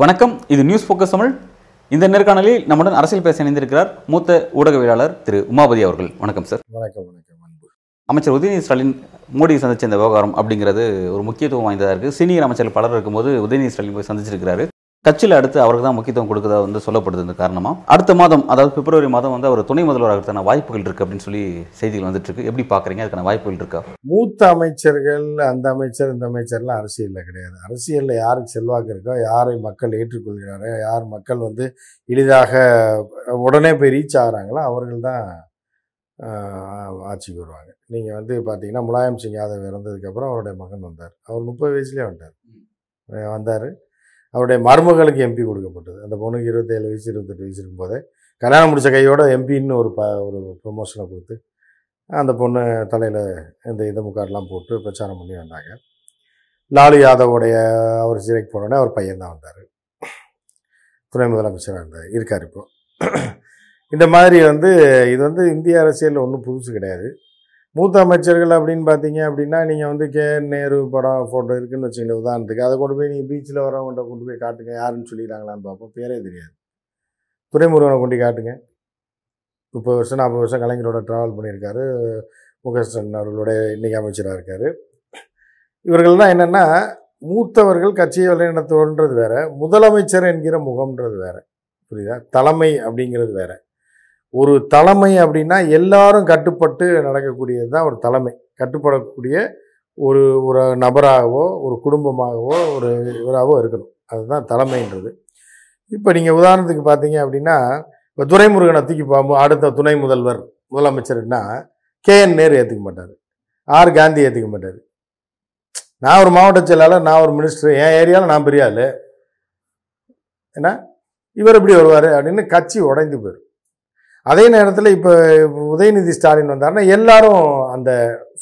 வணக்கம். இது news focus Tamil. இந்த நேர்காணலில் நம்முடன் அரசியல் பேச இணைந்திருக்கிறார் மூத்த ஊடகவியலாளர் திரு உமாபதி அவர்கள். வணக்கம் சார் வணக்கம் வணக்கம் அன்பு. அமைச்சர் உதயநிதி ஸ்டாலின் மோடி சந்திச்ச இந்த விவகாரம் அப்படிங்கிறது ஒரு முக்கியத்துவம் வாய்ந்ததாக இருக்குது சீனியர் அமைச்சர்கள் பலர் இருக்கும்போது உதயநிதி ஸ்டாலின் போய் சந்திச்சிருக்கிறாரு. கட்சியில் அடுத்து அவருக்கு தான் முக்கியத்துவம் கொடுக்கறதா வந்து சொல்லப்படுது இந்த காரணமாக அடுத்த மாதம் அதாவது பிப்ரவரி மாதம் வந்து அவர் துணை முதல்வராகிறதுக்கான வாய்ப்புகள் இருக்குது அப்படின்னு சொல்லி செய்திகள் வந்துட்டு இருக்கு. எப்படி பார்க்குறீங்க? அதுக்கான வாய்ப்புகள் இருக்கா? மூத்த அமைச்சர்கள் அந்த அமைச்சர் இந்த அமைச்சர்லாம் அரசியலில் கிடையாது. அரசியலில் யாருக்கு செல்வாக்கு இருக்கோ யாரை மக்கள் ஏற்றுக்கொள்கிறாரோ யார் மக்கள் வந்து எளிதாக உடனே போய் ரீச் ஆகுறாங்களோ அவர்கள் தான் ஆட்சிக்கு வருவாங்க நீங்கள் வந்து பார்த்தீங்கன்னா முலாயம் சிங் யாதவ் இறந்ததுக்கப்புறம் அவருடைய மகன் வந்தார். அவர் முப்பது வயசுலேயே வந்தார். வந்தார். அவருடைய மருமகளுக்கு எம்பி கொடுக்கப்பட்டது. அந்த பொண்ணுக்கு இருபத்தேழு வயசு இருபத்தெட்டு வயசு இருக்கும்போதே கல்யாணம் முடிச்ச கையோட எம்பின்னு ஒரு ப ஒரு ப்ரொமோஷனை கொடுத்து அந்த பொண்ணு தலையில் இந்த இதை முக்காடெலாம் போட்டு பிரச்சாரம் பண்ணி வந்தாங்க. லாலு யாதவோடைய அவர் சிறைக்கு போனோடனே அவர் பையன் தான் வந்தார். துணை முதலமைச்சராக இருந்தார். இருக்கார் இப்போது இந்த மாதிரி வந்து இது வந்து இந்திய அரசியலில் ஒன்றும் புதுசு கிடையாது. மூத்த அமைச்சர்கள் அப்படின்னு பார்த்தீங்க அப்படின்னா நீங்கள் வந்து கே. நேரு படம் ஃபோட்டோ இருக்குதுன்னு வச்சுங்களேன் உதாரணத்துக்கு. அதை கொண்டு போய் நீங்கள் பீச்சில் வரவங்கள்ட்ட கொண்டு போய் காட்டுங்க. யாருன்னு சொல்லிடுறாங்களான்னு பார்ப்போம். பேரே தெரியாது. துறைமுருகனை கொண்டு காட்டுங்க. முப்பது வருஷம் நாற்பது வருஷம் கலைஞரோட ட்ராவல் பண்ணியிருக்காரு. மு ஸ்டாலின் அவர்களுடைய இன்றைக்கி அமைச்சராக இருக்கார். இவர்கள்லாம் என்னென்னா மூத்தவர்கள் கட்சியை வழிநடத்துவன்றது வேறு முதலமைச்சர் என்கிற முகம்ன்றது வேறு. புரியுதா? தலைமை அப்படிங்கிறது வேற. ஒரு தலைமை அப்படின்னா எல்லாரும் கட்டுப்பட்டு நடக்கக்கூடியது தான் ஒரு தலைமை. கட்டுப்படக்கூடிய ஒரு ஒரு நபராகவோ ஒரு குடும்பமாகவோ ஒரு இவராகவோ இருக்கணும். அதுதான் தலைமைன்றது. இப்போ நீங்கள் உதாரணத்துக்கு பார்த்தீங்க அப்படின்னா இப்போ துரைமுருகனை தூக்கி போகும்போது அடுத்த துணை முதல்வர் முதலமைச்சர்னா கே என் நேரு ஏற்றுக்க மாட்டார். ஆர் காந்தி ஏற்றுக்க மாட்டார். நான் ஒரு மாவட்ட செயலாளர் நான் ஒரு மினிஸ்டர் என் ஏரியாவில் நான் பெரிய ஆள் ஏன்னா இவர் எப்படி வருவார் அப்படின்னு கட்சி உடைந்து போயிடும் அதே நேரத்தில் இப்போ உதயநிதி ஸ்டாலின் வந்தாருன்னா எல்லாரும் அந்த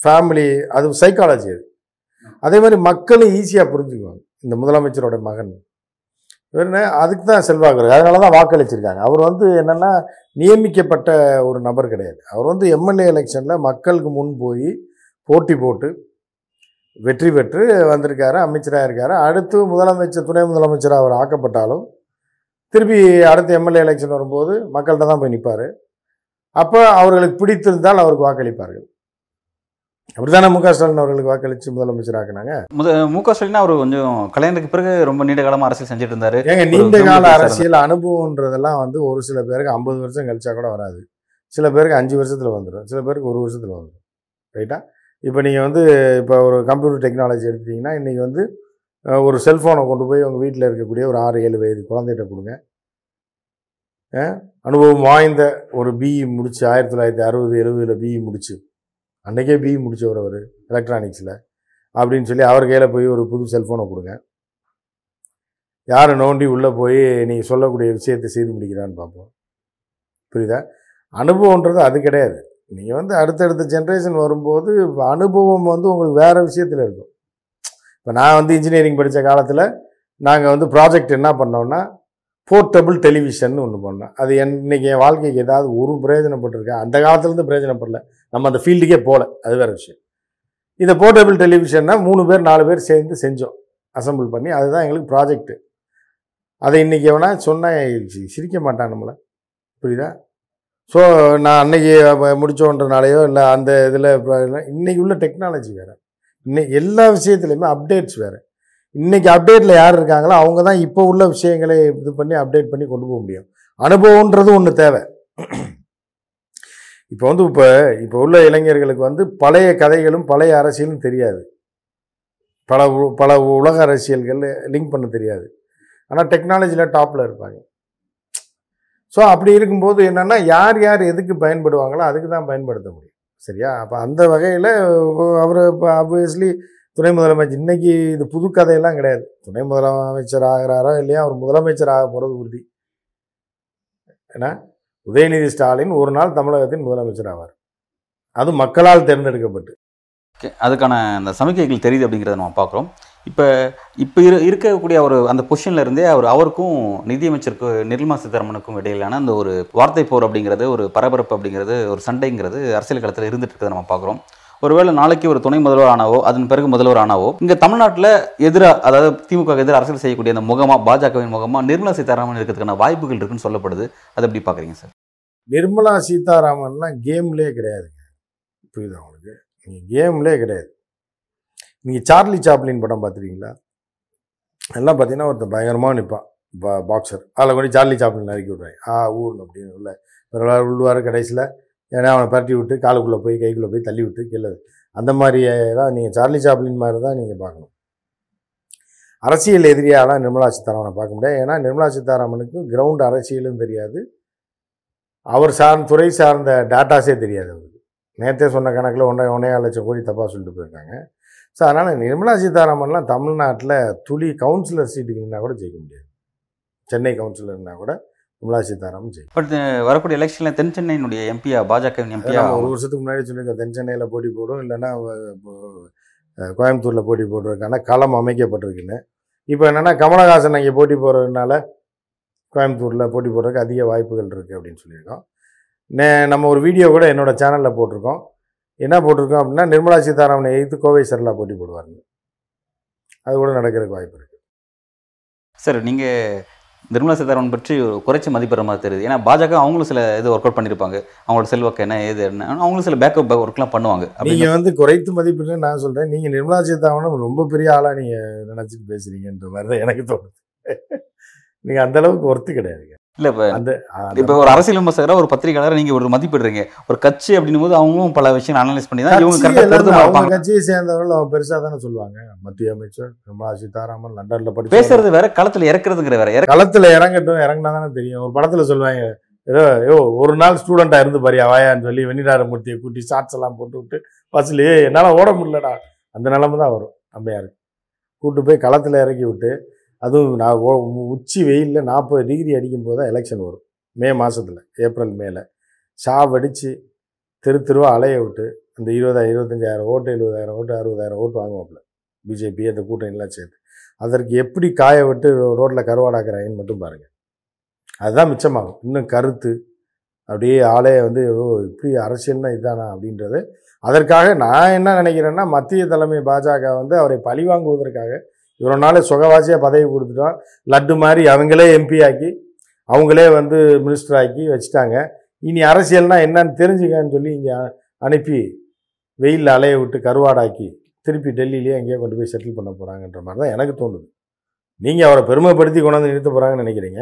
ஃபேமிலி அது சைக்காலஜி அது. அதே மாதிரி மக்களும் ஈஸியாக புரிஞ்சுக்குவாங்க. இந்த முதலமைச்சரோட மகன். இவருன்னு அதுக்கு தான் செல்வாக்கு இருக்கு அதனால தான் வாக்களிச்சிருக்காங்க. அவர் வந்து என்னென்னா நியமிக்கப்பட்ட ஒரு நபர் கிடையாது. அவர் வந்து எம்எல்ஏ எலெக்ஷனில் மக்களுக்கு முன் போய் போட்டி போட்டு வெற்றி பெற்று வந்திருக்காரு அமைச்சராக இருக்கார் அடுத்து முதலமைச்சர் துணை முதலமைச்சராக அவர் ஆக்கப்பட்டாலும் திருப்பி அடுத்த எம்எல்ஏ எலெக்ஷன் வரும்போது மக்கள்கிட்ட தான் போய் நிற்பார் அப்போ அவர்களுக்கு பிடித்திருந்தால் அவருக்கு வாக்களிப்பார்கள். அப்படித்தானே மு க ஸ்டாலின் அவர்களுக்கு வாக்களித்து முதலமைச்சர் ஆக்குனாங்க? முத மு க ஸ்டாலின் அவர் கொஞ்சம் கல்யாணத்துக்கு பிறகு ரொம்ப நீண்ட காலமாக அரசியல் செஞ்சுட்டு இருந்தாரு. ஏங்க நீண்ட கால அரசியல் அனுபவம்ன்றதெல்லாம் வந்து ஒரு சில பேருக்கு ஐம்பது வருஷம் கழிச்சா கூட வராது. சில பேருக்கு அஞ்சு வருஷத்தில் வந்துடும் சில பேருக்கு ஒரு வருஷத்தில் வந்துடும் ரைட்டா இப்போ நீங்கள் வந்து இப்போ ஒரு கம்ப்யூட்டர் டெக்னாலஜி எடுத்துட்டிங்கன்னா இன்றைக்கி வந்து ஒரு செல்ஃபோனை கொண்டு போய் உங்கள் வீட்டில் இருக்கக்கூடிய ஒரு ஆறு ஏழு வயது குழந்தைகிட்ட கொடுங்க. அனுபவம் வாய்ந்த ஒரு பிஇ முடிச்சு ஆயிரத்தி தொள்ளாயிரத்தி அறுபது எழுபதில் பிஇ முடிச்சு. அன்றைக்கே பிஇ முடித்தவர் அவர் எலக்ட்ரானிக்ஸில் அப்படின்னு சொல்லி அவர் கையில் போய் ஒரு புது செல்ஃபோனை கொடுங்க. யாரை நோண்டி உள்ளே போய் நீங்கள் சொல்லக்கூடிய விஷயத்தை செய்து முடிக்கிறான்னு பார்ப்போம். புரியுதா? அனுபவன்றது அது கிடையாது. நீங்கள் வந்து அடுத்தடுத்த ஜென்ரேஷன் வரும்போது அனுபவம் வந்து உங்களுக்கு வேறு விஷயத்தில் இருக்கும். இப்போ நான் வந்து இன்ஜினியரிங் படித்த காலத்தில் நாங்கள் வந்து ப்ராஜெக்ட் என்ன பண்ணோன்னா போர்ட்டபிள் டெலிவிஷன் ஒன்று பண்ணோம். அது என் என் வாழ்க்கைக்கு ஏதாவது ஒரு பிரயோஜனப்பட்டிருக்கேன் அந்த காலத்துலேருந்து பிரயோஜனப்படல. நம்ம அந்த ஃபீல்டுக்கே போகல அது வேறு விஷயம். இந்த போர்ட்டபிள் டெலிவிஷன்னா மூணு பேர் நாலு பேர் சேர்ந்து செஞ்சோம். அசெம்பிள் பண்ணி அதுதான் எங்களுக்கு ப்ராஜெக்ட்டு அதை இன்றைக்கி எவனா சொன்னால் சிரிக்க மாட்டான் நம்மளை. புரியுதா? ஸோ நான் அன்னைக்கு அப்ப இல்லை அந்த இதில் இன்றைக்கி உள்ள டெக்னாலஜி வேறு. இன்னைக்கு எல்லா விஷயத்துலையுமே அப்டேட்ஸ் வேறு. இன்னைக்கு அப்டேட்டில் யார் இருக்காங்களோ அவங்க தான் இப்போ உள்ள விஷயங்களை இது பண்ணி அப்டேட் பண்ணி கொண்டு போக முடியும். அனுபவன்றது ஒன்று தேவை. இப்போ வந்து இப்போ இப்போ உள்ள இளைஞர்களுக்கு வந்து பழைய கதைகளும் பழைய அரசியலும் தெரியாது. பல உ- பல உலக அரசியல்கள் லிங்க் பண்ண தெரியாது. ஆனால் டெக்னாலஜியில் டாப்பில் இருப்பாங்க. ஸோ அப்படி இருக்கும்போது என்னென்னா யார் யார் எதுக்கு பயன்படுவாங்களோ அதுக்கு தான் பயன்படுத்த முடியும். சரியா? அப்போ அந்த வகையில் அவர் இப்போ ஆப்வியஸ்லி துணை முதலமைச்சர் இன்றைக்கி இது புது கதையெல்லாம் கிடையாது. துணை முதலமைச்சர் ஆகிறாரோ இல்லையா? அவர் முதலமைச்சர் ஆக போகிறது உறுதி. ஏன்னா உதயநிதி ஸ்டாலின் ஒரு நாள் தமிழகத்தின் முதலமைச்சர் ஆவார். அது மக்களால் தேர்ந்தெடுக்கப்பட்டு. அதுக்கான அந்த சமிக்கைகள் தெரியுது அப்படிங்கிறத நம்ம பார்க்குறோம். இப்போ இப்போ இரு இருக்கக்கூடிய ஒரு அந்த பொசிஷனில் இருந்தே அவர் அவருக்கும் நிதியமைச்சருக்கு நிர்மலா சீதாராமனுக்கும் இடையிலான அந்த ஒரு வார்த்தை போர் அப்படிங்கிறது ஒரு பரபரப்பு அப்படிங்கிறது ஒரு சண்டைங்கிறது அரசியல் களத்தில் இருந்துட்டு இருக்கிறத நம்ம பார்க்குறோம் ஒருவேளை நாளைக்கு ஒரு துணை முதல்வர் ஆனாவோ அதன் பிறகு முதல்வர் ஆனாவோ இங்கே தமிழ்நாட்டில் எதிராக அதாவது திமுக எதிராக அரசியல் செய்யக்கூடிய அந்த முகமாக பாஜகவின் முகமாக நிர்மலா சீதாராமன் இருக்கிறதுக்கான வாய்ப்புகள் இருக்குன்னு சொல்லப்படுது. அதை எப்படி பார்க்குறீங்க சார்? நிர்மலா சீதாராமன்லாம் கேம்லேயே கிடையாதுங்க. புரியுது அவங்களுக்கு நீங்கள் கேம்லேயே கிடையாது. நீங்கள் சார்லி சாப்ளின் படம் பார்த்துருக்கீங்களா? எல்லாம் பார்த்தீங்கன்னா ஒருத்தன் பயங்கரமாக நிற்பான் பா பாக்ஸர் அதில் கொண்டு சார்லி சாப்ளின் நறுக்கி விட்றாங்க ஆ ஊன் அப்படின்னு உள்ள ஒரு உள்ளுவார் கடைசியில். ஏன்னா அவனை பரட்டி விட்டு காலுக்குள்ளே போய் கைக்குள்ளே போய் தள்ளி விட்டு கீழே அந்த மாதிரி தான் நீங்கள் சார்லி சாப்ளின் மாதிரி தான் நீங்கள் பார்க்கணும். அரசியல் எதிரியாலாம் நிர்மலா சீதாராமனை பார்க்க முடியாது. ஏன்னா நிர்மலா சீதாராமனுக்கு கிரவுண்ட் அரசியலும் தெரியாது. அவர் சார்ந்த துறை சார்ந்த டேட்டாஸே தெரியாது அவருக்கு. நேற்றே சொன்ன கணக்கில் ஒன்றே ஒன்றே லட்சம் கோடி தப்பாக சொல்லிட்டு போயிருக்காங்க. ஸோ அதனால் நிர்மலா சீதாராமன்லாம் தமிழ்நாட்டில் துளி கவுன்சிலர் சீட்டுக்கு நின்னா கூட ஜெயிக்க முடியாது. சென்னை கவுன்சிலர்னா கூட நிர்மலா சீதாராமன் ஜெயிக்கும். பட் வரக்கூடிய எலெக்ஷனில் தென் சென்னையினுடைய எம்பியா பாஜகவின் எம்பியா ஒரு வருஷத்துக்கு முன்னாடி சொல்லியிருக்கோம் தென் சென்னையில் போட்டி போடும் இல்லைன்னா கோயம்புத்தூரில் போட்டி போடுறதுக்கான களம் அமைக்கப்பட்டிருக்குன்னு. இப்போ என்னென்னா கமலஹாசன் அங்கே போட்டி போடுறதுனால கோயம்புத்தூரில் போட்டி போடுறதுக்கு அதிக வாய்ப்புகள் இருக்குது அப்படின்னு சொல்லியிருக்கோம். நே நம்ம ஒரு வீடியோ கூட என்னோட சேனலில் போட்டிருக்கோம். என்ன போட்டிருக்கோம் அப்படின்னா நிர்மலா சீதாராமனை எதிர்த்து கோவை சரலா போட்டி போடுவாருங்க. அது கூட நடக்கிறதுக்கு வாய்ப்பு இருக்குது சார் நீங்கள் நிர்மலா சீதாராமன் பற்றி ஒரு குறைச்சி மதிப்பிடுற மாதிரி தெரியுது. ஏன்னா பாஜக அவங்களும் சில இது ஒர்க் அவுட் பண்ணியிருப்பாங்க அவங்களோட செல்வாக்கு என்ன ஏது என்ன அவங்களும் சில பேக்கப் ஒர்க்லாம் பண்ணுவாங்க. நீங்கள் வந்து குறைத்து மதிப்பிடுன்னு நான் சொல்கிறேன் நீங்கள் நிர்மலா சீதாராமன் ரொம்ப பெரிய ஆளாக நீங்கள் நினச்சிட்டு பேசுகிறீங்கன்ற மாதிரி தான் எனக்கு தோணுது. நீங்கள் அந்த அளவுக்கு ஒர்த்து கிடையாதுங்க. இல்லை இப்போ அந்த இப்போ ஒரு அரசியல் விமர்சகராக ஒரு பத்திரிகையாளர் நீங்கள் ஒரு மதிப்பிடுறீங்க. ஒரு கட்சி அப்படின்னும் போது அவங்களும் பல விஷயம் அனலைஸ் பண்ணி தான் இவங்க கரெக்டாக அவங்க கட்சியை சேர்ந்தவர்கள் அவன் பெருசாக தானே சொல்லுவாங்க. மத்திய அமைச்சர் நிர்மலா சீதாராமன் லண்டனில் படிச்சு பேசுறது வேற களத்தில் இறக்குறதுங்கிற வேற. களத்தில் இறங்கட்டும் இறங்கினா தானே தெரியும். ஒரு படத்தில் சொல்லுவாங்க ஏதோ யோ ஒரு நாள் ஸ்டூடெண்ட்டாக இருந்து பாரியா வாயான்னு சொல்லி வெண்ணிராரமூர்த்தியை கூட்டி ஷார்ட்ஸ் எல்லாம் போட்டு விட்டு பஸ்ஸில் என்னால் ஓட முடியலடா. அந்த நிலைமை தான் வரும். அம்மையாருக்கு. கூட்டு போய் களத்தில் இறக்கி விட்டு அதுவும் நான் ஓ- உச்சி வெயிலில் நாற்பது டிகிரி அடிக்கும் போது தான் எலெக்ஷன் வரும். மே மாதத்தில் ஏப்ரல் மேல. சாவடித்து தெரு தெருவாக அலைய விட்டு அந்த இருபதாயிரம் இருபத்தஞ்சாயிரம் ஓட்டு எழுபதாயிரம் ஓட்டு அறுபதாயிரம் ஓட்டு வாங்குவாப்புல. பிஜேபி அந்த கூட்டணிலாம் சேர்த்து. அதற்கு எப்படி காய விட்டு ரோட்டில் கருவாடாக்குறாங்கன்னு மட்டும் பாருங்கள் அதுதான் மிச்சமாகும். இன்னும் கருத்து அப்படியே ஆளே வந்து ஓ இப்படி அரசியல்னா இதுதானா அப்படின்றது. அதற்காக நான் என்ன நினைக்கிறேன்னா மத்திய தலைமை பாஜக வந்து அவரை பழிவாங்குவதற்காக இவ்வளோ நாள் சுகவாசியாக பதவி கொடுத்துட்டோம். லட்டு மாதிரி அவங்களே எம்பி ஆக்கி அவங்களே வந்து மினிஸ்டர் ஆக்கி வச்சுட்டாங்க. இனி அரசியல்னா என்னன்னு தெரிஞ்சுக்கன்னு சொல்லி இங்கே அனுப்பி வெயிலில் அலைய விட்டு கருவாடாக்கி திருப்பி டெல்லியிலேயே எங்கேயோ கொண்டு போய் செட்டில் பண்ண போகிறாங்கன்ற மாதிரி தான் எனக்கு தோணுது. நீங்கள் அவரை பெருமைப்படுத்தி கொண்டாந்து நிறுத்த போகிறாங்கன்னு நினைக்கிறீங்க.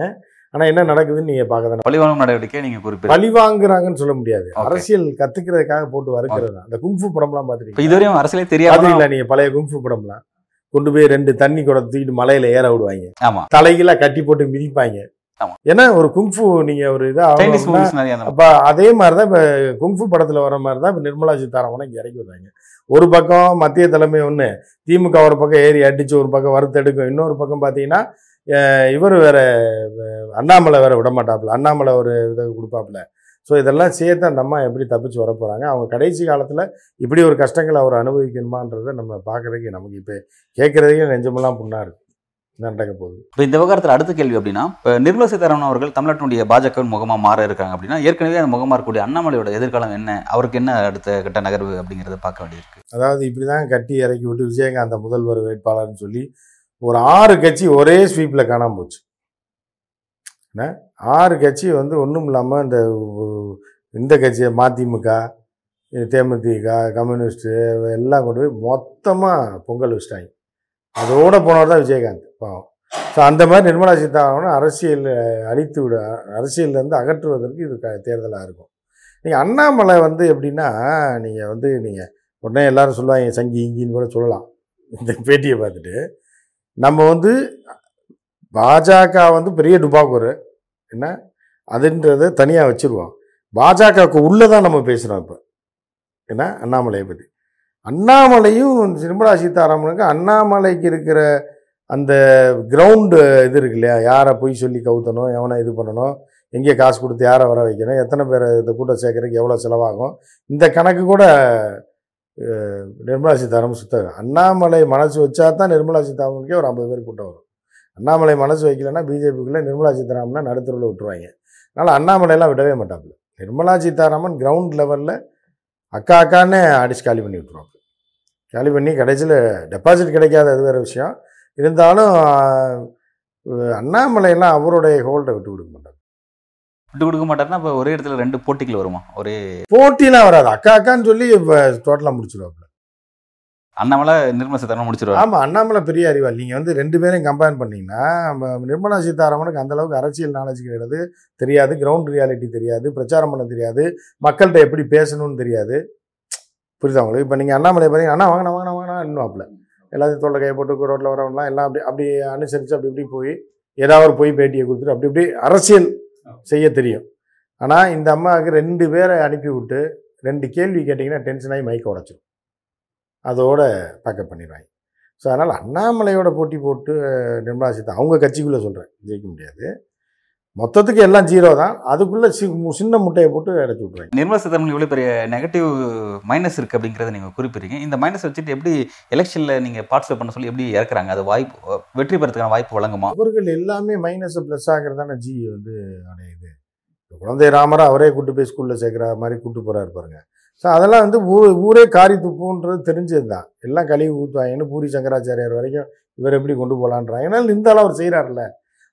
ஆனால் என்ன நடக்குதுன்னு நீங்கள் பார்க்க தானே. பழிவாங்கும் நடவடிக்கை நீங்கள் குறிப்பிட்டு பழி வாங்குறாங்கன்னு சொல்ல முடியாது. அரசியல் கத்துக்கிறதுக்காக போட்டு வறுக்கிறது அந்த குங்ஃபு படம்லாம் பார்த்துருக்கீங்க இதுவரையும் அரசியலே தெரியாம பாத்தீங்களா நீங்க பழைய குங்ஃபு படம்லாம். கொண்டு போய் ரெண்டு தண்ணி குடம் தூக்கிட்டு மலையில ஏற விடுவாங்க. ஆமா. தலைகீழ கட்டி போட்டு மிதிப்பாங்க. ஏன்னா ஒரு குங்ஃபு நீங்க ஒரு இதா அப்ப அதே மாதிரி தான் இப்போ குங்ஃபு படத்துல வர மாதிரி தான் இப்போ நிர்மலா சீதாராமனை இங்க இறக்கி விடுறாங்க. ஒரு பக்கம் மத்திய தலைமை ஒன்று திமுக ஒரு பக்கம் ஏறி அடிச்சு ஒரு பக்கம் வறுத்தெடுக்கும். இன்னொரு பக்கம் பார்த்தீங்கன்னா இவர் வேற அண்ணாமலை வேற விட மாட்டாப்புல அண்ணாமலை ஒரு இதை கொடுப்பாப்புல. ஸோ இதெல்லாம் சேர்த்து அந்த அம்மா எப்படி தப்பிச்சு வர போகிறாங்க அவங்க கடைசி காலத்தில் இப்படி ஒரு கஷ்டங்களை அவர் அனுபவிக்கணுமான்றதை நம்ம பார்க்குறதுக்கு நமக்கு இப்போ கேட்குறதுக்கே நெஞ்சமெல்லாம் புண்ணா இருக்கு. என்ன நடக்க போகுது? இப்போ இந்த விவகாரத்தில் அடுத்த கேள்வி அப்படின்னா இப்போ நிர்மலா சீதாராமன் அவர்கள் தமிழ்நாட்டினுடைய பாஜகவின் முகமாக மாற இருக்காங்க அப்படின்னா ஏற்கனவே அந்த முகமாக இருக்கக்கூடிய அண்ணாமலையோட எதிர்காலம் என்ன? அவருக்கு என்ன அடுத்த கட்ட நகர்வு அப்படிங்கிறத பார்க்க வேண்டியிருக்கு. அதாவது இப்படி தான் கட்டி இறக்கி விட்டு விஜயகாந்த் முதல்வர் வேட்பாளர்னு சொல்லி ஒரு ஆறு கட்சி ஒரே ஸ்வீப்பில் காணாம போச்சு. என்ன? ஆறு கட்சி வந்து ஒன்றும் இல்லாமல் இந்த இந்த கட்சியை மதிமுக தேமுதிக கம்யூனிஸ்ட்டு எல்லாம் கொண்டு போய் மொத்தமாக பொங்கல் வச்சிட்டாங்க. அதோட போனவர் தான் விஜயகாந்த் பாவம். ஸோ அந்த மாதிரி நிர்மலா சீதாராமன் அரசியல் அழித்து விட அரசியலேருந்து அகற்றுவதற்கு இது க தேர்தலாக இருக்கும். நீங்கள் அண்ணாமலை வந்து எப்படின்னா நீங்கள் வந்து நீங்கள் உடனே எல்லோரும் சொல்லுவாங்க சங்கி இங்கின்னு கூட சொல்லலாம். இந்த பேட்டியை பார்த்துட்டு நம்ம வந்து பாஜக வந்து பெரிய டுபாக்கூர் என்ன? அதுன்றதை தனியாக வச்சுருவோம். பாஜகவுக்கு உள்ளே தான் நம்ம பேசுகிறோம் இப்போ. என்ன? அண்ணாமலையை பற்றி அண்ணாமலையும் நிர்மலா சீதாராமனுக்கு அண்ணாமலைக்கு இருக்கிற அந்த கிரவுண்டு இது இருக்கு இல்லையா? யாரை பொய் சொல்லி கவுத்தணும் எவனை இது பண்ணணும் எங்கே காசு கொடுத்து யாரை வர வைக்கணும் எத்தனை பேர் இந்த கூட்டம் சேர்க்கறதுக்கு எவ்வளோ செலவாகும்? இந்த கணக்கு கூட நிர்மலா சீதாராமன் சுத்தம் அண்ணாமலை மனசு வச்சா தான் நிர்மலா சீதாராமனுக்கே ஒரு ஐம்பது பேர் கூட்டம் வரும். அண்ணாமலை மனசு வைக்கலன்னா பிஜேபிக்குள்ளே நிர்மலா சீதாராமனை நடுத்தருவில் விட்டுருவாங்க. அதனால் அண்ணாமலையெல்லாம் விடவே மாட்டாப்புல. நிர்மலா சீதாராமன் கிரவுண்ட் லெவலில் அக்கா அக்கான்னு அடிச்சு காலி பண்ணி விட்டுருவாங்க. காலி பண்ணி கடைசியில் டெபாசிட் கிடைக்காத அது வேறு விஷயம். இருந்தாலும் அண்ணாமலையெல்லாம் அவருடைய ஹோல்டை விட்டு கொடுக்க மாட்டாங்க. விட்டு கொடுக்க மாட்டாருன்னா இப்போ ஒரே இடத்துல ரெண்டு போட்டிகள் வருமா? ஒரே போட்டிலாம் வராது. அக்கா அக்கான்னு சொல்லி இப்போ டோட்டலாக முடிச்சிடுவாப்புல அண்ணாமலை நிர்மலா சீதாராமன் முடிச்சிருவாங்க ஆமாம் அண்ணாமலை பெரிய அறிவாள். நீங்கள் வந்து ரெண்டு பேரையும் கம்பேர் பண்ணீங்கன்னா நம்ம நிர்மலா சீதாராமனுக்கு அந்த அளவுக்கு அரசியல் நாலேஜ் கிடையாது. தெரியாது கிரவுண்ட் ரியாலிட்டி தெரியாது பிரச்சாரம் பண்ண தெரியாது மக்கள்கிட்ட எப்படி பேசணும்னு தெரியாது. புரியுதா உங்களுக்கு? இப்போ நீங்கள் அண்ணாமலை பார்த்தீங்கன்னா அண்ணா வாங்கினா வாங்கினா வாங்கினா இன்னும் எல்லாத்தையும் தோல்ல கையை போட்டு ரோட்டில் வரவங்களாம் எல்லாம் அப்படி அப்படி அனுசரித்து அப்படி இப்படி போய் ஏதாவது ஒரு போய் பேட்டியை கொடுத்துட்டு அப்படி இப்படி அரசியல் செய்ய தெரியும். ஆனால் இந்த அம்மாவுக்கு ரெண்டு பேரை அனுப்பி விட்டு ரெண்டு கேள்வி கேட்டிங்கன்னா டென்ஷன் ஆகி மைக்க உடச்சிடும் அதோட பேக்கப் பண்ணிடுவாங்க. ஸோ அதனால் அண்ணாமலையோட போட்டி போட்டு நிர்மலா சீதா அவங்க கட்சிக்குள்ளே சொல்கிறேன் ஜெயிக்க முடியாது. மொத்தத்துக்கு எல்லாம் ஜீரோ தான். அதுக்குள்ளே சி சின்ன முட்டையை போட்டு அடைச்சி விட்ருவாங்க நிர்மலா சீதாராமன் இவ்வளோ பெரிய நெகட்டிவ் மைனஸ் இருக்குது அப்படிங்கிறத நீங்கள் குறிப்பிடுறீங்க. இந்த மைனஸ் வச்சுட்டு எப்படி எலெக்ஷனில் நீங்கள் பார்ட்டிசிபேட் பண்ண சொல்லி எப்படி இறக்குறாங்க? அது வாய்ப்பு வெற்றி பெறதுக்கான வாய்ப்பு வழங்குமா? அவர்கள் எல்லாமே மைனஸை ப்ளஸ் ஆகிறது தானே ஜி வந்து அடையுது. குழந்தை ராமரை அவரே கூட்டு போய் ஸ்கூலில் சேர்க்குற மாதிரி கூட்டு போகிறாரு பாருங்க. ஸோ அதெல்லாம் வந்து ஊர் ஊரே காரி துப்புன்றது தெரிஞ்சது தான் எல்லாம் கழுவி ஊற்றுவாங்கன்னு பூரி சங்கராச்சாரியார் வரைக்கும் இவர் எப்படி கொண்டு போகலான்றாங்க ஏன்னா இந்த அளவு அவர் செய்கிறார்ல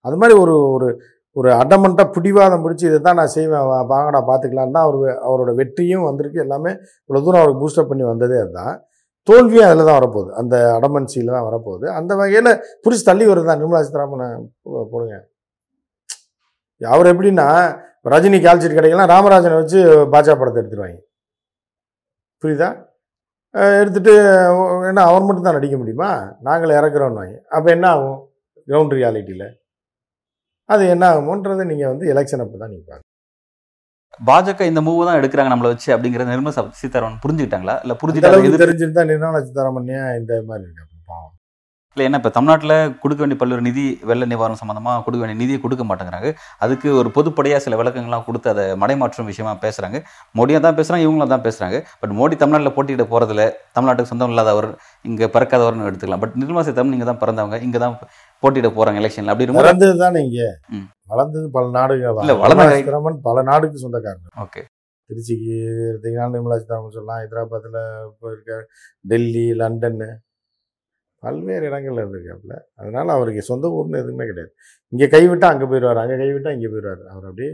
அது மாதிரி ஒரு ஒரு ஒரு அடமண்ட்டாக பிடிவாதம் பிடிச்சி இதை தான் நான் செய்வேன் வாங்கடா பார்த்துக்கலான்னு தான் அவர் அவரோட வெற்றியும் வந்திருக்கு. எல்லாமே இவ்வளோ தூரம் அவருக்கு பூஸ்டப் பண்ணி வந்ததே அதுதான். தோல்வியும் அதில் தான் வரப்போகுது. அந்த அடமன்சியில் தான் வரப்போகுது. அந்த வகையில் பிடிச்சி தள்ளி வருது தான். நிர்மலா சீதாராமனை போடுங்க. அவர் எப்படின்னா ரஜினி கால்சீட் கிடைக்கலாம் ராமராஜனை வச்சு பாஜக படத்தை எடுத்துருவாங்க புரியுதா? அஹ் என்ன அவர் மட்டும் தான் நடிக்க முடியுமா? நாங்களே இறக்குறோம்னாங்க அப்போ என்ன ஆகும்? கிரவுண்ட் ரியாலிட்டியில் அது என்ன ஆகுமோன்றதை நீங்கள் வந்து எலெக்ஷன் அப்போ தான் நீங்கள் பாஜக இந்த மூவ் தான் எடுக்கிறாங்க நம்மளை வச்சு அப்படிங்கிறத நிர்மலா சீதாராமன் புரிஞ்சுக்கிட்டாங்களா? இல்லை புரிஞ்சுட்டாங்க அளவுக்கு எதிர்ப்பு தெரிஞ்சிருந்தா நிர்மலா சீதாராமன் இந்த மாதிரி இருக்கு பாவம். இல்லை என்ன இப்போ தமிழ்நாட்டில் கொடுக்க வேண்டிய பல்வேறு நிதி வெள்ள நிவாரணம் சம்மந்தமாக கொடுக்க வேண்டிய நிதியை கொடுக்க மாட்டேங்கிறாங்க. அதுக்கு ஒரு பொதுப்படையாக சில விளக்கங்கள்லாம் கொடுத்து அதை மடைமாற்றும் விஷயமா பேசுகிறாங்க மோடியும் தான் பேசுகிறாங்க இவங்களும் தான் பேசுகிறாங்க பட் மோடி தமிழ்நாட்டில் போட்டியிட போகிறதில்ல தமிழ்நாட்டுக்கு சொந்தம் இல்லாதவர் இங்கே பிறக்காதவர்னு எடுத்துக்கலாம். பட் நிர்மலா சீதாராமன் நீங்கள் தான் பிறந்தவங்க இங்கே தான் போட்டியிட போகிறாங்க எலெக்ஷனில் அப்படி வளர்ந்தது தானே இங்கே? ம். வளர்ந்தது பல நாடுகள் இல்ல, வளர்ந்த பல நாடுக்கு சொந்தக்காரர். ஓகே. திருச்சிக்கு எடுத்தீங்கன்னா நிர்மலா சீதாராமன் சொல்லலாம். ஹைதராபாத்தில் இப்போ இருக்க டெல்லி லண்டன்னு பல்வேறு இடங்கள்ல இருந்திருக்காப்புல. அதனால அவருக்கு சொந்த ஊர்னு எதுவுமே கிடையாது. இங்கே கைவிட்டா அங்கே போயிடுவார் அங்கே கைவிட்டா இங்கே போயிடுவார் அவர் அப்படியே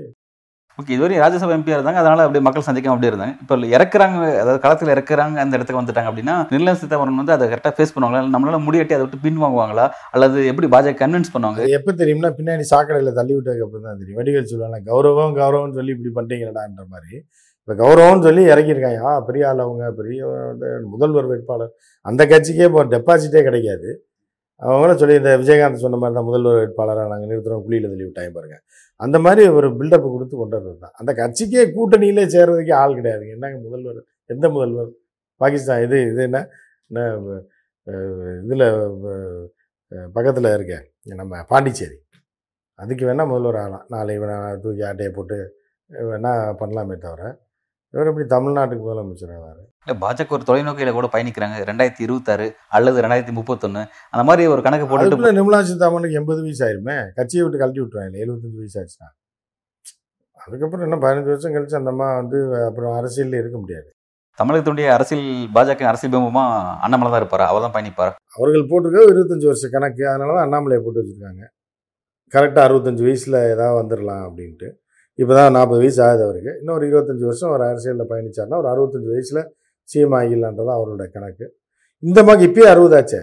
ஓகே இதுவரை ராஜ்யசபா எம்பியாக இருந்தாங்க. அதனால அப்படியே மக்கள் சந்திக்காம அப்படியே இருந்தாங்க. இப்போ இறக்குறாங்க அதாவது களத்தில் இறக்குறாங்க அந்த இடத்துக்கு வந்துட்டாங்க அப்படின்னா நிர்மலா சீதாராமன் வந்து அதை கரெக்டாக ஃபேஸ் பண்ணுவாங்களா? நம்மளால முடியாட்டி அதை விட்டு பின் வாங்குவாங்களா? அல்லது எப்படி பாஜக கன்வின்ஸ் பண்ணுவாங்க? எப்போ தெரியும்னா பின்னாடி சாக்கடையில் தள்ளி விட்டதுக்கு அப்புறம் தான் தெரியும். வடிவேல் சொல்லுவாங்க கௌரவம் கௌரவம்னு சொல்லி இப்படி பண்ணிட்டீங்கடான்ற மாதிரி. இப்போ கௌரவம்னு சொல்லி இறக்கியிருக்காங்க ஆ பெரிய ஆள் அவங்க பெரிய முதல்வர் வேட்பாளர். அந்த கட்சிக்கே இப்போ டெபாசிட்டே கிடைக்காது. அவங்கள சொல்லி இந்த விஜயகாந்த் சொன்ன மாதிரி தான் முதல்வர் வேட்பாளராக நாங்கள் நிறுத்துறோம் குழியில் தள்ளி விட்டாங்க பாருங்க. அந்த மாதிரி ஒரு பில்டப் கொடுத்து கொண்டு வர்றது தான். அந்த கட்சிக்கே கூட்டணியிலே சேர்றதுக்கே ஆள் கிடையாதுங்க என்னங்க முதல்வர்? எந்த முதல்வர்? பாகிஸ்தான் இது இது என்ன? இதில் பக்கத்தில் இருக்க நம்ம பாண்டிச்சேரி. அதுக்கு வேணால் முதல்வர் ஆகலாம். நாளை வேணால் தூக்கி ஆட்டையை போட்டு வேணால் பண்ணலாமே தவிர. இவர் எப்படி தமிழ்நாட்டுக்கு முதலமைச்சர் ஆவார் இல்லை பாஜக ஒரு தொலைநோக்கியில் கூட பயணிக்கிறாங்க. ரெண்டாயிரத்தி இருபத்தாறு அல்லது ரெண்டாயிரத்தி முப்பத்தொன்று அந்த மாதிரி ஒரு கணக்கு போட்டுட்டு அதுக்குள்ள நிர்மலா சீதாராமனுக்கு எண்பது வயசு ஆயிருமே? கட்சியை விட்டு கழட்டி விட்டுருவாங்க எழுபத்தஞ்சு வயசு ஆச்சுன்னா. அதுக்கப்புறம் இன்னும் பதினஞ்சு வருஷம் கழிச்சு அந்த அம்மா வந்து அப்புறம் அரசியலில் இருக்க முடியாது. தமிழகத்துடைய அரசியல் பாஜக அரசியல் பிம்பமா அண்ணாமலை தான் இருப்பாரா. அவ தான் பயணிப்பாரா. அவர்கள் போட்டிருக்க இருபத்தஞ்சி வருஷ கணக்கு. அதனால தான் அண்ணாமலையை போட்டு வச்சுருக்காங்க. கரெக்டாக அறுபத்தஞ்சு வயசில் ஏதாவது வந்துடலாம் அப்படின்ட்டு. இப்போ தான் நாற்பது வயசு ஆகுது அவருக்கு. இன்னொரு இருபத்தஞ்சி வருஷம் ஒரு அரசியலில் பயணிச்சாருன்னா ஒரு அறுபத்தஞ்சு வயசில் சிஎம் ஆகிடலான்றது அவரோட கணக்கு. இந்த மாதிரி இப்பயே அறுபதாச்சே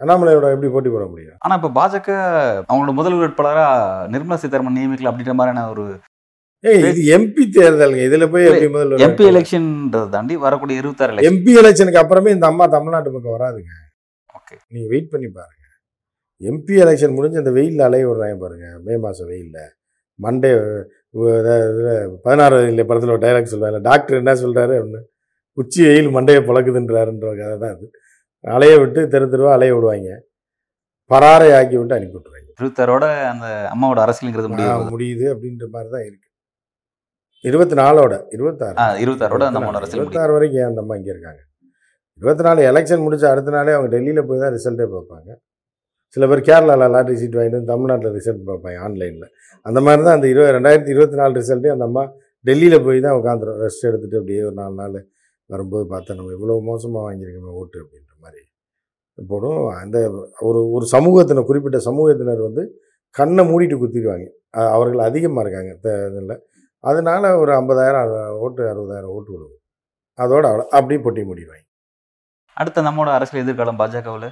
அண்ணாமலையோட எப்படி போட்டி போட முடியும்? ஆனா இப்ப பாஜக அவங்களோட முதல் வேட்பாளரா நிர்மலா சீதாராமன் நியமிக்கல அப்படின்ற மாதிரியான ஒரு ஏய் இது எம்பி தேர்தலுங்க. இதுல போய் எப்படி முதல்ல எம்பி எலெக்ஷன்றதை தாண்டி வரக்கூடிய இருபத்தாறு எம்பி எலெக்ஷனுக்கு அப்புறமே இந்த அம்மா தமிழ்நாட்டு பக்கம் வராதுங்க. ஓகே. நீங்க வெயிட் பண்ணி பாருங்க. எம்பி எலெக்ஷன் முடிஞ்சு அந்த வெயிலில் அலைய விடுறாங்க பாருங்க. மே மாதம் வெயிலில். மண்டே இதில் பதினாறு இல்லை படத்தில் ஒரு டைலாக் சொல்லுவாங்க டாக்டர் என்ன சொல்கிறாரு அப்படின்னு. உச்சி வெயில் மண்டையை பழக்குதுன்றாருன்ற கதை தான் அது. அலைய விட்டு தெரு தெருவா அலைய விடுவாங்க. பராரை ஆக்கி விட்டு அனுப்பி விட்டுருவாங்க. இருபத்தாறோட அந்த அம்மாவோட அரசியலுங்கிறது முடியும் முடியுது அப்படின்ற மாதிரி தான் இருக்கு. இருபத்தி நாலோட இருபத்தாறு இருபத்தாறோட இருபத்தாறு வரைக்கும் அந்த அம்மா இங்கே இருக்காங்க? இருபத்தி நாலு எலெக்ஷன் முடிச்ச அடுத்த நாளே அவங்க டெல்லியில் போய் தான் ரிசல்ட்டே பார்ப்பாங்க. சில பேர் கேரளாவில் லாட்ரி சீட் வாங்கிட்டு வந்து தமிழ்நாட்டில் ரிசல்ட் பார்ப்பாங்க ஆன்லைனில். அந்த மாதிரி தான் அந்த இருபது ரெண்டாயிரத்தி இருபத்தி நாலு ரிசல்ட்டு அந்த அம்மா டெல்லியில் போய் தான் உட்காந்துரும் ரெஸ்ட் எடுத்துகிட்டு அப்படியே ஒரு நாலு நாள் வரும்போது பார்த்தா நம்ம இவ்வளோ மோசமாக வாங்கியிருக்கோமே ஓட்டு அப்படின்ற மாதிரி போடும். அந்த ஒரு ஒரு சமூகத்தினர் குறிப்பிட்ட சமூகத்தினர் வந்து கண்ணை மூடிட்டு குத்திடுவாங்க. அவர்கள் அதிகமாக இருக்காங்க. இதில். அதனால ஒரு ஐம்பதாயிரம் ஓட்டு அறுபதாயிரம் ஓட்டு விழுவும் அதோட அவ்வளோ அப்படியே பொட்டி மூடிடுவாங்க. அடுத்த நம்மளோட அரசியல் எதிர்காலம் பாஜகவில்?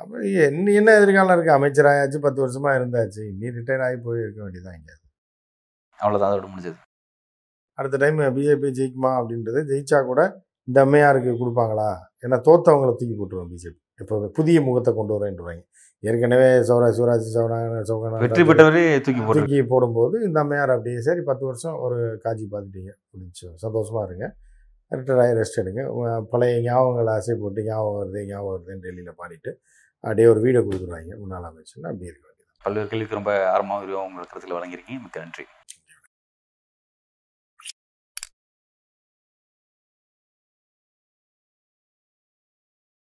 அப்போ என்ன என்ன எதிர்காலம் இருக்குது அமைச்சராயாச்சு பத்து வருஷமாக இருந்தாச்சு. இனி ரிட்டையர் ஆகி போய் இருக்க வேண்டியதான் இங்கே. அவ்வளோதான் அதோட முடிஞ்சது. அடுத்த டைம் பிஜேபி ஜெயிக்குமா அப்படின்றது ஜெயிச்சா கூட இந்த அம்மையாருக்கு கொடுப்பாங்களா? ஏன்னா தோத்தவங்களை தூக்கி போட்டுருவோம் பிஜேபி இப்போ புதிய முகத்தை கொண்டு வரேன்றாங்க. ஏற்கனவே சௌராஜ் சிவராஜ் சௌனா சௌகனா வெற்றி பெற்றவரே தூக்கி தூக்கி போடும்போது இந்த அம்மையார் அப்படியே சரி பத்து வருஷம் ஒரு காட்சி பார்த்துட்டீங்க முடிஞ்சு சந்தோஷமாக இருங்க. ரிட்டையர் ஆகி ரெஸ்ட் எடுங்க. பழைய ஞாபகங்களை ஆசை போட்டு ஞாபகம் வருது ஞாபகம் வருதுன்னு டெல்லியில் பாடிட்டு அப்படியே ஒரு வீடை கொடுத்துருவாங்க முன்னாள் அமைச்சர்னு அப்படியே இருக்க வேண்டியது பல்வேறு கேள்விக்கு ரொம்ப ஆரம்பமாக விரிவாக உங்களுக்கு கருத்தில் வழங்கியிருக்கீங்க. மிக்க நன்றி.